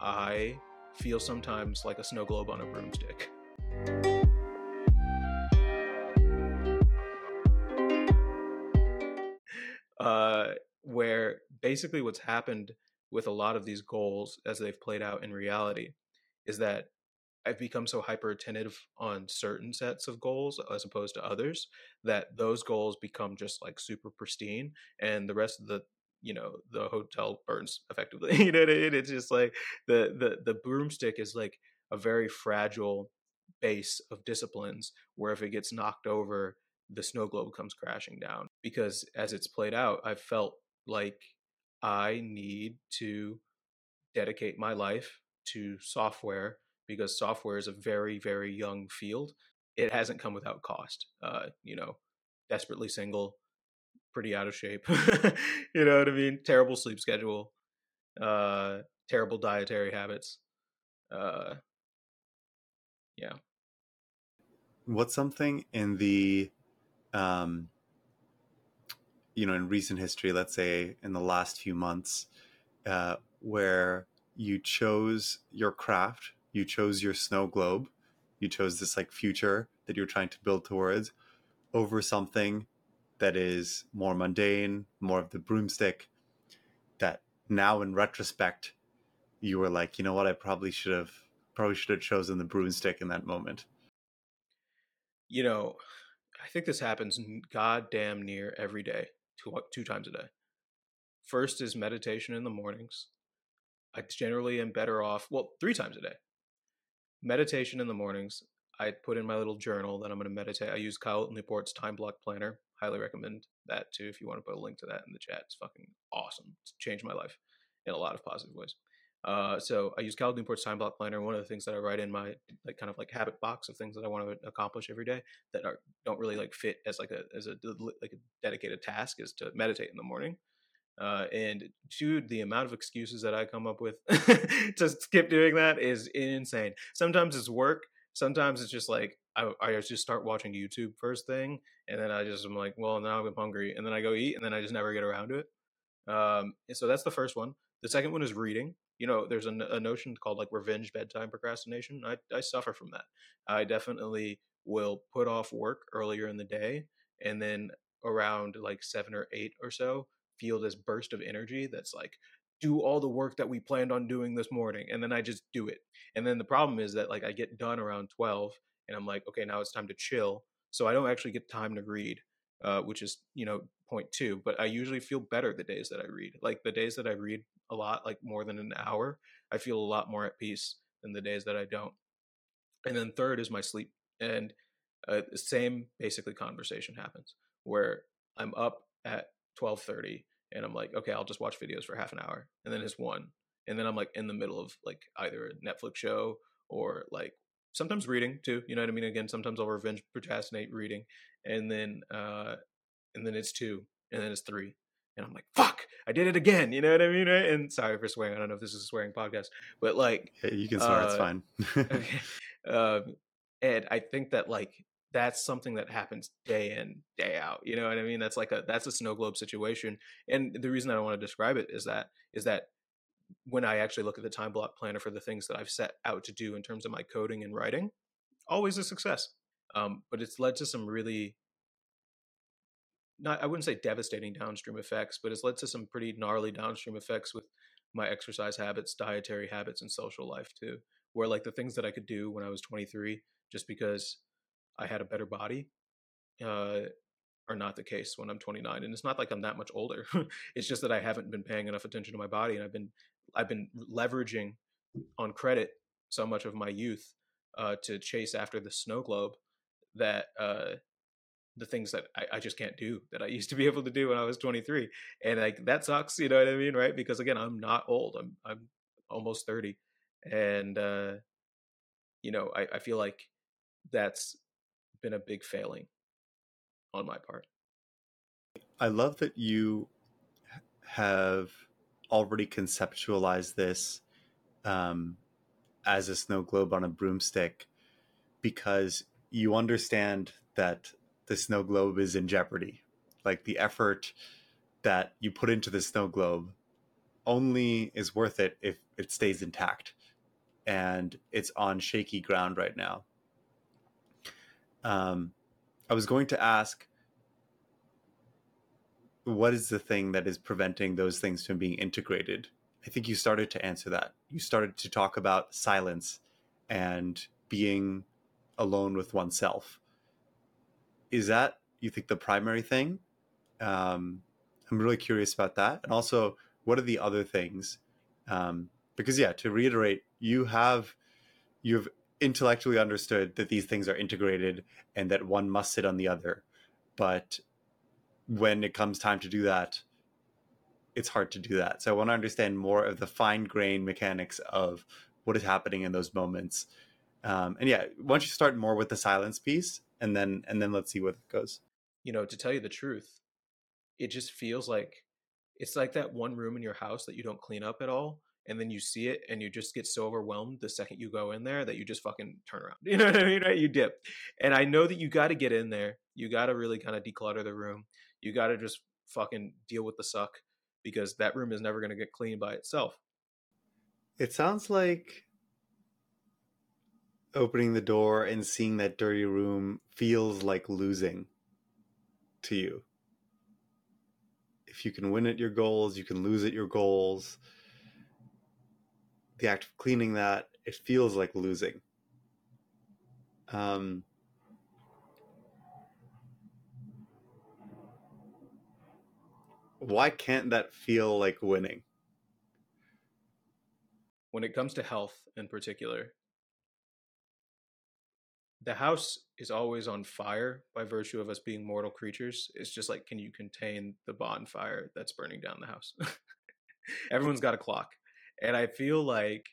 I feel sometimes like a snow globe on a broomstick. Uh, where basically what's happened with a lot of these goals as they've played out in reality is that I've become so hyper attentive on certain sets of goals as opposed to others that those goals become just like super pristine and the rest of the you know the hotel burns effectively you know what I mean? it's just like the the the broomstick is like a very fragile base of disciplines where if it gets knocked over the snow globe comes crashing down because as it's played out i've felt like i need to dedicate my life to software because software is a very very young field it hasn't come without cost uh, you know desperately single pretty out of shape you know what i mean? Terrible sleep schedule uh, terrible dietary habits uh, yeah. What's something in the um, you know in recent history let's say in the last few months uh, where you chose your craft you chose your snow globe you chose this like future that you're trying to build towards over something that is more mundane more of the broomstick that now in retrospect you were like you know what i probably should have probably should have chosen the broomstick in that moment you know i think this happens goddamn near every day two, uh, two times a day first is meditation in the mornings i generally am better off well three times a day meditation in the mornings. I put in my little journal that I'm going to meditate. I use Cal Newport's time block planner. Highly recommend that too. If you want to put a link to that in the chat, it's fucking awesome. It's changed my life in a lot of positive ways. Uh, so I use Cal Newport's time block planner. One of the things that I write in my like kind of like habit box of things that I want to accomplish every day that are don't really like fit as like a as a like a dedicated task is to meditate in the morning. Uh, and dude, the amount of excuses that I come up with to skip doing that is insane. Sometimes it's work. Sometimes it's just like I, I just start watching YouTube first thing, and then I just am like, well, now I'm hungry, and then I go eat, and then I just never get around to it. Um, so that's the first one. The second one is reading. You know, there's a, a notion called like revenge bedtime procrastination. I, I suffer from that. I definitely will put off work earlier in the day, and then around like seven or eight or so, feel this burst of energy that's like do all the work that we planned on doing this morning and then i just do it and then the problem is that like i get done around 12 and i'm like okay now it's time to chill. So i don't actually get time to read uh, which is you know point two but i usually feel better the days that i read. Like the days that i read a lot like more than an hour i feel a lot more at peace than the days that i don't. And then third is my sleep and uh, the same basically conversation happens where i'm up at 12:30 and I'm like, okay, I'll just watch videos for half an hour, and then it's one, and then I'm like in the middle of like either a Netflix show or like sometimes reading too. You know what I mean? Again, sometimes I'll revenge procrastinate reading, and then uh, and then it's two, and then it's three, and I'm like, fuck, I did it again. You know what I mean? Right? And sorry for swearing. I don't know if this is a swearing podcast, but like, yeah, you can swear. Uh, it's fine. okay. Um, and I think that like that's something that happens day in day out you know what i mean that's like a that's a snow globe situation and the reason i don't want to describe it is that is that when i actually look at the time block planner for the things that i've set out to do in terms of my coding and writing always a success um, but it's led to some really not i wouldn't say devastating downstream effects but it's led to some pretty gnarly downstream effects with my exercise habits dietary habits and social life too where like the things that i could do when i was 23 just because I had a better body uh, are not the case when I'm 29. And it's not like I'm that much older. it's just that I haven't been paying enough attention to my body, and I've been I've been leveraging on credit so much of my youth uh, to chase after the snow globe that uh, the things that I, I, just can't do that I used to be able to do when I was 23. And like that sucks, you know what I mean, right? Because again, I'm not old. I'm I'm almost 30, and uh, you know I, I feel like that's been a big failing on my part. I love that you have already conceptualized this um, as a snow globe on a broomstick because you understand that the snow globe is in jeopardy. Like the effort that you put into the snow globe only is worth it if it stays intact and it's on shaky ground right now. Um, I was going to ask what is the thing that is preventing those things from being integrated? I think you started to answer that. You started to talk about silence and being alone with oneself. Is that, you think, the primary thing? Um, I'm really curious about that. And also, what are the other things? Um, because, yeah, to reiterate, you have you've intellectually understood that these things are integrated and that one must sit on the other. But when it comes time to do that, it's hard to do that. So I want to understand more of the fine grained mechanics of what is happening in those moments. Um, and yeah, why don't you start more with the silence piece, and then and then let's see where it goes. You know, to tell you the truth, it just feels like it's like that one room in your house that you don't clean up at all, and then you see it and you just get so overwhelmed the second you go in there that you just fucking turn around. You know what I mean? Right? You dip. And I know that you got to get in there. You got to really kind of declutter the room. You got to just fucking deal with the suck because that room is never going to get clean by itself. It sounds like opening the door and seeing that dirty room feels like losing to you. If you can win at your goals, you can lose at your goals the act of cleaning that, it feels like losing. Um, why can't that feel like winning? When it comes to health in particular, the house is always on fire by virtue of us being mortal creatures. It's just like, can you contain the bonfire that's burning down the house? Everyone's got a clock. And I feel like,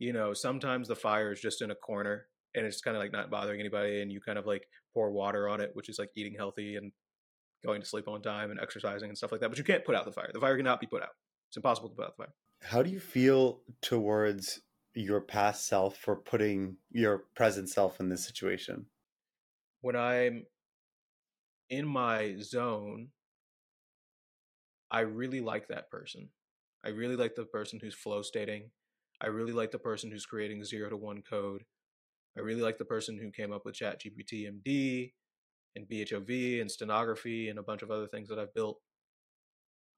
you know, sometimes the fire is just in a corner and it's kind of like not bothering anybody and you kind of like pour water on it, which is like eating healthy and going to sleep on time and exercising and stuff like that. But you can't put out the fire. The fire cannot be put out. It's impossible to put out the fire. How do you feel towards your past self for putting your present self in this situation? When I'm in my zone, I really like that person. I really like the person who's flow stating. I really like the person who's creating zero to one code. I really like the person who came up with ChatGPT MD and BHOV and stenography and a bunch of other things that I've built.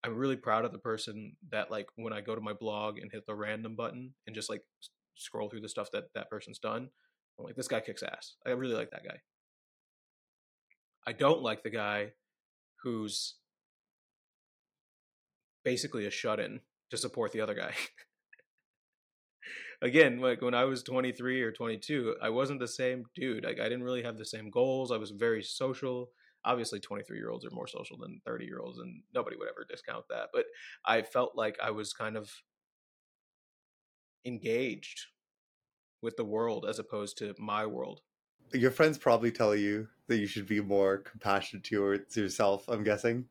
I'm really proud of the person that like when I go to my blog and hit the random button and just like scroll through the stuff that that person's done, I'm like this guy kicks ass. I really like that guy. I don't like the guy who's basically a shut-in to support the other guy. Again, like when I was 23 or 22, I wasn't the same dude. Like I didn't really have the same goals. I was very social. Obviously, 23 year olds are more social than 30 year olds, and nobody would ever discount that. But I felt like I was kind of engaged with the world as opposed to my world. Your friends probably tell you that you should be more compassionate towards yourself. I'm guessing.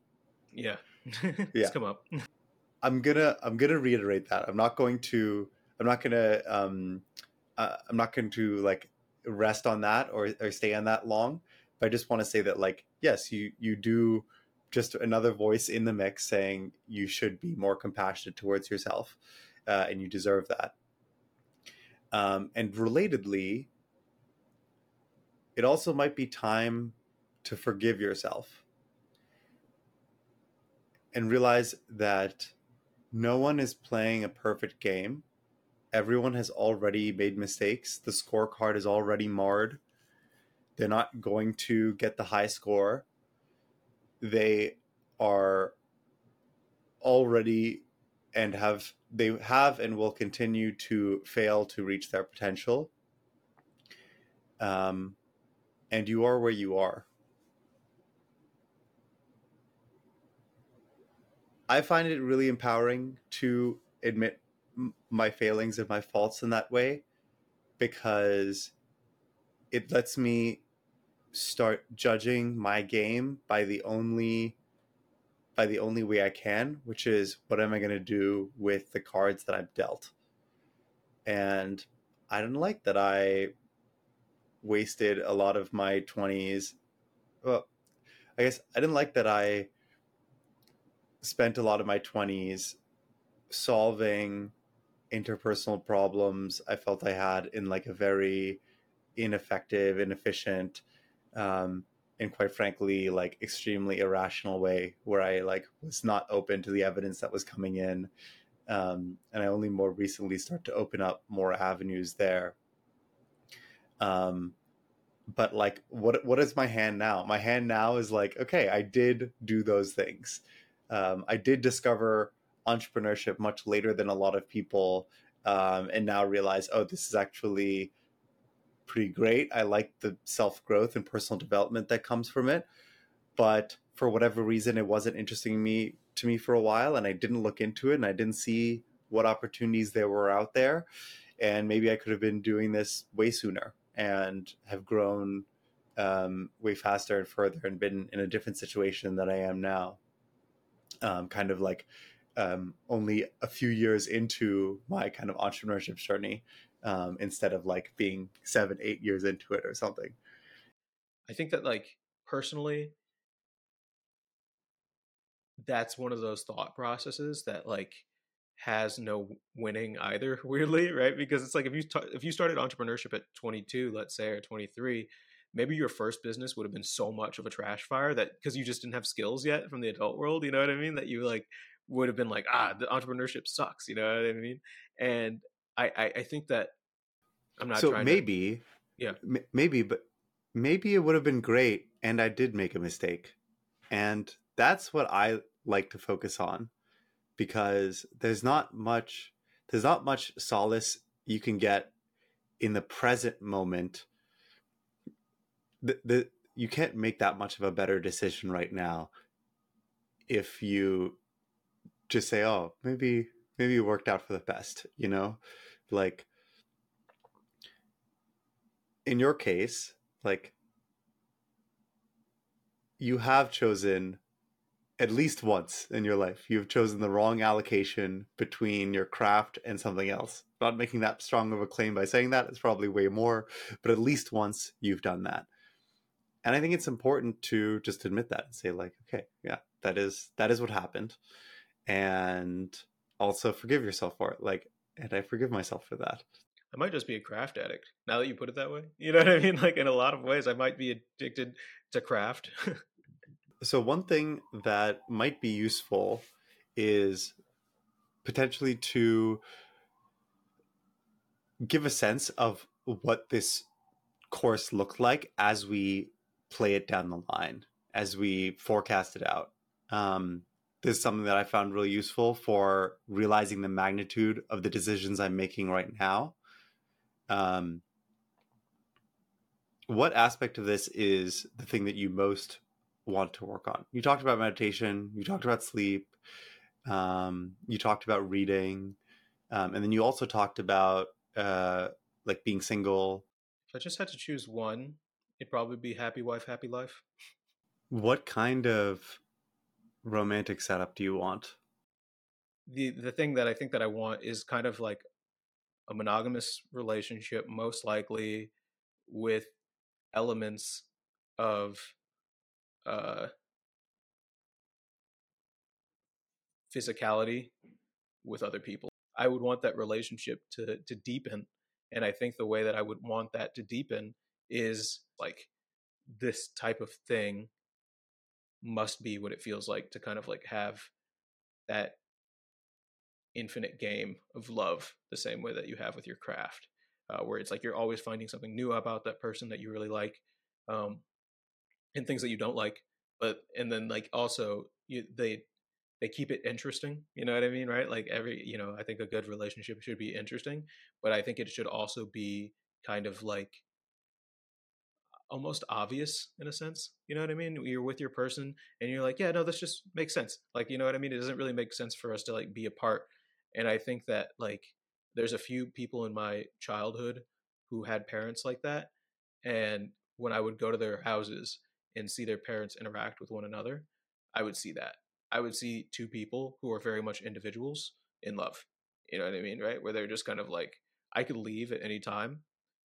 Yeah, yeah. come up. I'm gonna I'm gonna reiterate that. I'm not going to I'm not gonna um uh, I'm not going to like rest on that or or stay on that long. But I just want to say that like yes, you you do just another voice in the mix saying you should be more compassionate towards yourself uh, and you deserve that. Um, and relatedly, it also might be time to forgive yourself and realize that no one is playing a perfect game. Everyone has already made mistakes. The scorecard is already marred. They're not going to get the high score. They are already and have they have and will continue to fail to reach their potential. Um, and you are where you are. I find it really empowering to admit my failings and my faults in that way because it lets me start judging my game by the only by the only way I can, which is what am I going to do with the cards that I've dealt. And I didn't like that I wasted a lot of my 20s. Well, I guess I didn't like that I spent a lot of my 20s solving interpersonal problems I felt I had in like a very ineffective, inefficient, um, and quite frankly, like extremely irrational way where I like was not open to the evidence that was coming in. Um, and I only more recently start to open up more avenues there. Um, but like, what what is my hand now? My hand now is like, okay, I did do those things. Um, I did discover entrepreneurship much later than a lot of people, um, and now realize, oh, this is actually pretty great. I like the self growth and personal development that comes from it, but for whatever reason, it wasn't interesting me to me for a while, and I didn't look into it, and I didn't see what opportunities there were out there, and maybe I could have been doing this way sooner and have grown um, way faster and further, and been in a different situation than I am now. Um, kind of like um, only a few years into my kind of entrepreneurship journey um, instead of like being seven, eight years into it or something. I think that like personally, that's one of those thought processes that like has no winning either weirdly right because it's like if you t- if you started entrepreneurship at 22 let's say or 23 maybe your first business would have been so much of a trash fire that because you just didn't have skills yet from the adult world you know what i mean that you like would have been like ah the entrepreneurship sucks you know what i mean? And i i, I think that i'm not so maybe to, yeah. m- maybe but maybe it would have been great and i did make a mistake. And that's what i like to focus on because there's not much there's not much solace you can get in the present moment. The, the you can't make that much of a better decision right now if you just say oh maybe maybe it worked out for the best you know? Like in your case like you have chosen at least once in your life you've chosen the wrong allocation between your craft and something else. Not making that strong of a claim by saying that it's probably way more but at least once you've done that. And i think it's important to just admit that and say like okay yeah that is that is what happened and also forgive yourself for it like and i forgive myself for that I might just be a craft addict. Now that you put it that way, you know what I mean? Like in a lot of ways, I might be addicted to craft. So one thing that might be useful is potentially to give a sense of what this course looked like as we play it down the line, as we forecast it out. Um, this is something that I found really useful for realizing the magnitude of the decisions I'm making right now. Um, what aspect of this is the thing that you most want to work on? You talked about meditation, you talked about sleep, um, you talked about reading, um, and then you also talked about uh, like being single. If I just had to choose one, it'd probably be happy wife, happy life. What kind of romantic setup do you want? The the thing that I think that I want is kind of like a monogamous relationship, most likely with elements of uh, physicality with other people. I would want that relationship to to deepen, and I think the way that I would want that to deepen is like this type of thing must be what it feels like to kind of like have that infinite game of love the same way that you have with your craft uh, where it's like you're always finding something new about that person that you really like um, and things that you don't like but and then like also you they they keep it interesting you know what i mean right? Like every you know i think a good relationship should be interesting but i think it should also be kind of like almost obvious in a sense you know what i mean you're with your person and you're like yeah no this just makes sense like you know what i mean it doesn't really make sense for us to like be apart and i think that like there's a few people in my childhood who had parents like that and when i would go to their houses and see their parents interact with one another, I would see that. I would see two people who are very much individuals in love. You know what I mean, right? Where they're just kind of like, I could leave at any time,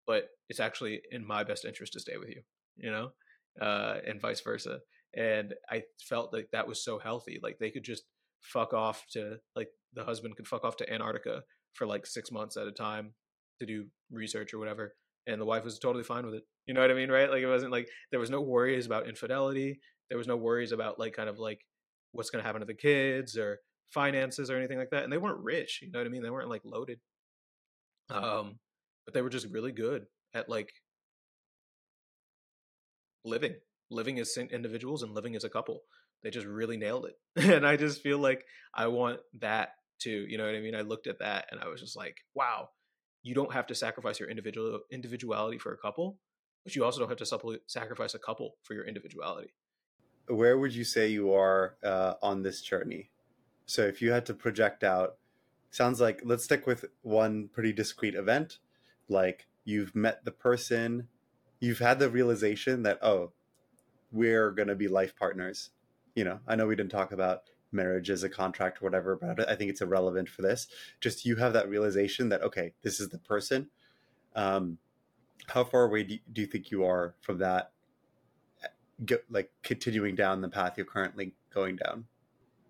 but it's actually in my best interest to stay with you, you know, uh, and vice versa. And I felt like that was so healthy. Like they could just fuck off to like the husband could fuck off to Antarctica for like six months at a time to do research or whatever, and the wife was totally fine with it. You know what I mean, right? Like it wasn't like there was no worries about infidelity. There was no worries about like kind of like what's going to happen to the kids or finances or anything like that. And they weren't rich. You know what I mean? They weren't like loaded. Um, but they were just really good at like living, living as individuals and living as a couple. They just really nailed it. and I just feel like I want that too. You know what I mean? I looked at that and I was just like, wow, you don't have to sacrifice your individual individuality for a couple, but you also don't have to sacrifice a couple for your individuality. Where would you say you are uh, on this journey? So if you had to project out, sounds like let's stick with one pretty discrete event, like you've met the person, you've had the realization that oh, we're going to be life partners. You know, I know we didn't talk about marriage as a contract or whatever, but I think it's irrelevant for this. Just you have that realization that okay, this is the person. Um, how far away do you, think you are from that? Get, like continuing down the path you're currently going down.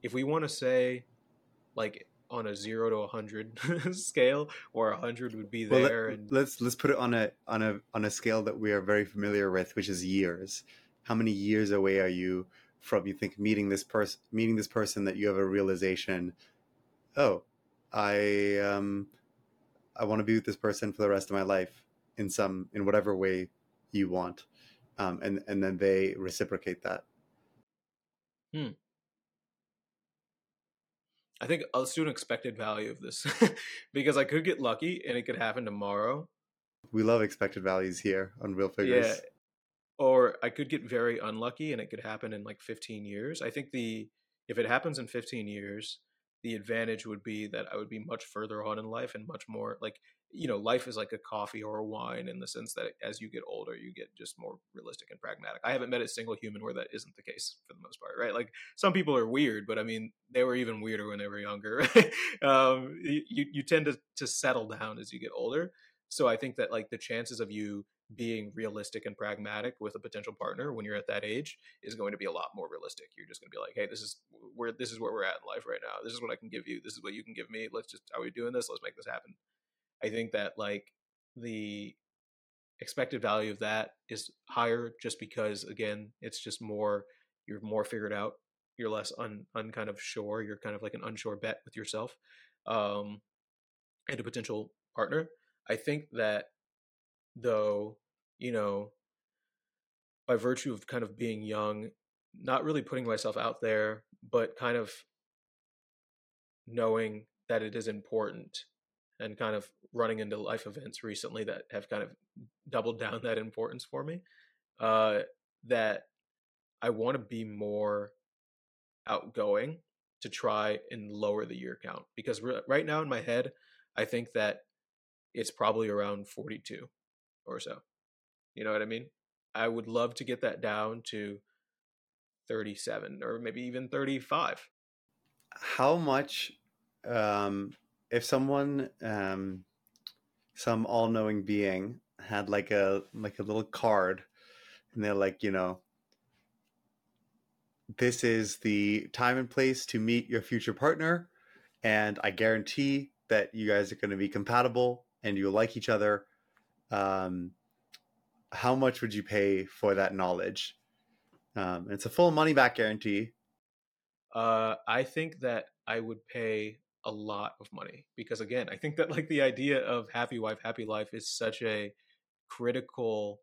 If we want to say, like on a zero to a hundred scale, or a hundred would be there. Well, let, and let's let's put it on a on a on a scale that we are very familiar with, which is years. How many years away are you from you think meeting this person meeting this person that you have a realization oh i um i want to be with this person for the rest of my life in some in whatever way you want um and and then they reciprocate that hmm I think let's do an expected value of this because I could get lucky and it could happen tomorrow. We love expected values here on Real Figures. Yeah, or I could get very unlucky and it could happen in like 15 years. I think the if it happens in 15 years, the advantage would be that I would be much further on in life and much more like you know life is like a coffee or a wine in the sense that as you get older you get just more realistic and pragmatic i haven't met a single human where that isn't the case for the most part right like some people are weird but i mean they were even weirder when they were younger um, you, you tend to, to settle down as you get older so i think that like the chances of you being realistic and pragmatic with a potential partner when you're at that age is going to be a lot more realistic. You're just going to be like, hey, this is where this is where we're at in life right now. This is what I can give you. This is what you can give me. Let's just how are we doing this? Let's make this happen. I think that like the expected value of that is higher just because again, it's just more you're more figured out. You're less un, un kind of sure. You're kind of like an unsure bet with yourself um, and a potential partner. I think that though, you know, by virtue of kind of being young, not really putting myself out there, but kind of knowing that it is important and kind of running into life events recently that have kind of doubled down that importance for me. Uh, that I want to be more outgoing to try and lower the year count because right now in my head, I think that it's probably around 42 or so. You know what I mean? I would love to get that down to 37 or maybe even 35. How much, um, if someone, um, some all-knowing being had like a like a little card, and they're like, you know, this is the time and place to meet your future partner, and I guarantee that you guys are going to be compatible and you'll like each other um, how much would you pay for that knowledge? Um, it's a full money back guarantee. Uh, I think that I would pay a lot of money because again, I think that like the idea of happy wife, happy life is such a critical,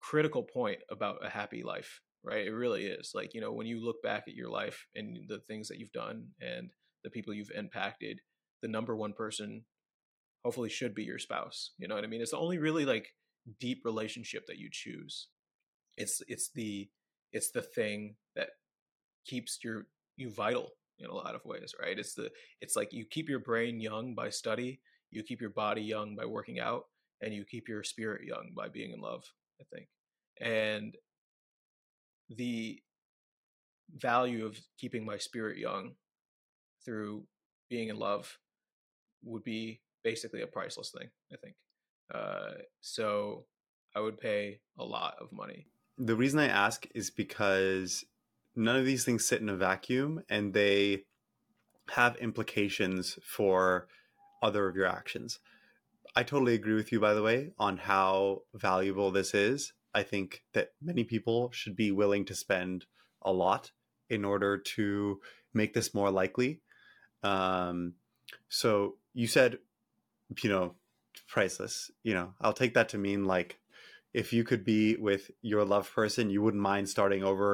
critical point about a happy life, right? It really is. Like, you know, when you look back at your life and the things that you've done and the people you've impacted, the number one person hopefully should be your spouse. You know what I mean? It's the only really like deep relationship that you choose. It's it's the it's the thing that keeps your you vital in a lot of ways, right? It's the it's like you keep your brain young by study, you keep your body young by working out, and you keep your spirit young by being in love, I think. And the value of keeping my spirit young through being in love would be basically a priceless thing. I think. Uh, so I would pay a lot of money. The reason I ask is because none of these things sit in a vacuum and they have implications for other of your actions. I totally agree with you, by the way, on how valuable this is. I think that many people should be willing to spend a lot in order to make this more likely. Um, so you said, you know, priceless. You know, I'll take that to mean like if you could be with your loved person, you wouldn't mind starting over